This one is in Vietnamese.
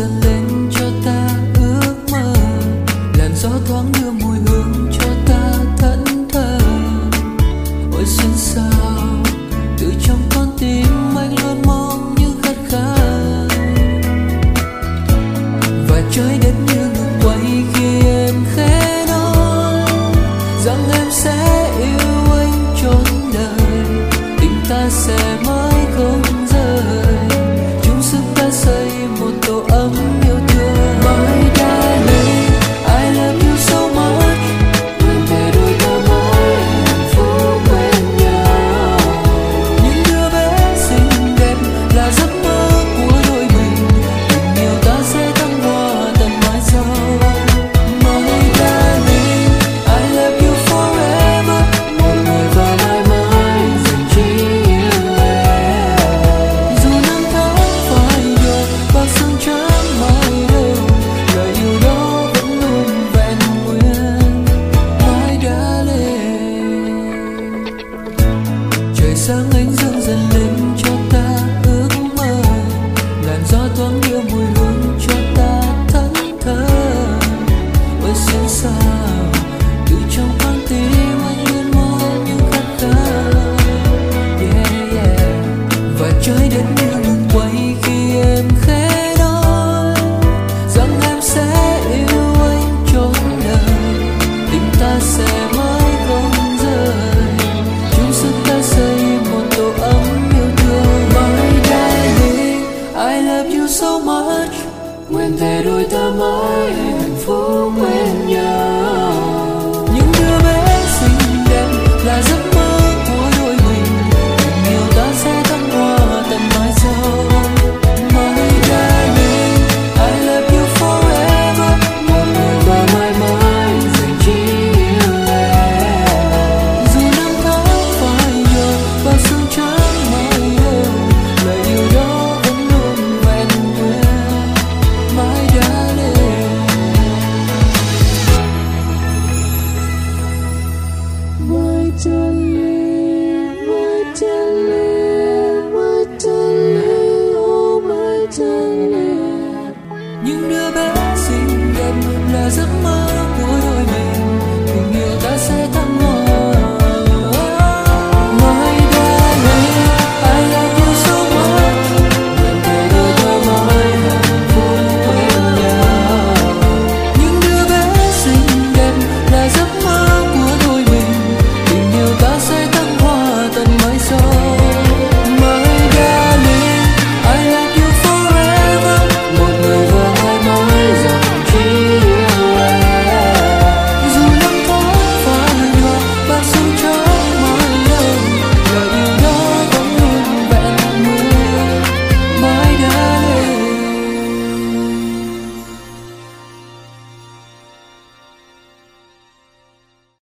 dâng lên cho ta ước mơ. Làn gió thoáng đưa mùi hương cho ta thẫn thờ. Ôi xuyên sao từ trong con tim anh luôn mong như khát khao. Và trái đất như ngừng quay khi em khẽ nói rằng em sẽ yêu anh trọn đời. Tình ta sẽ mãi sáng anh so much. When they do the mind for when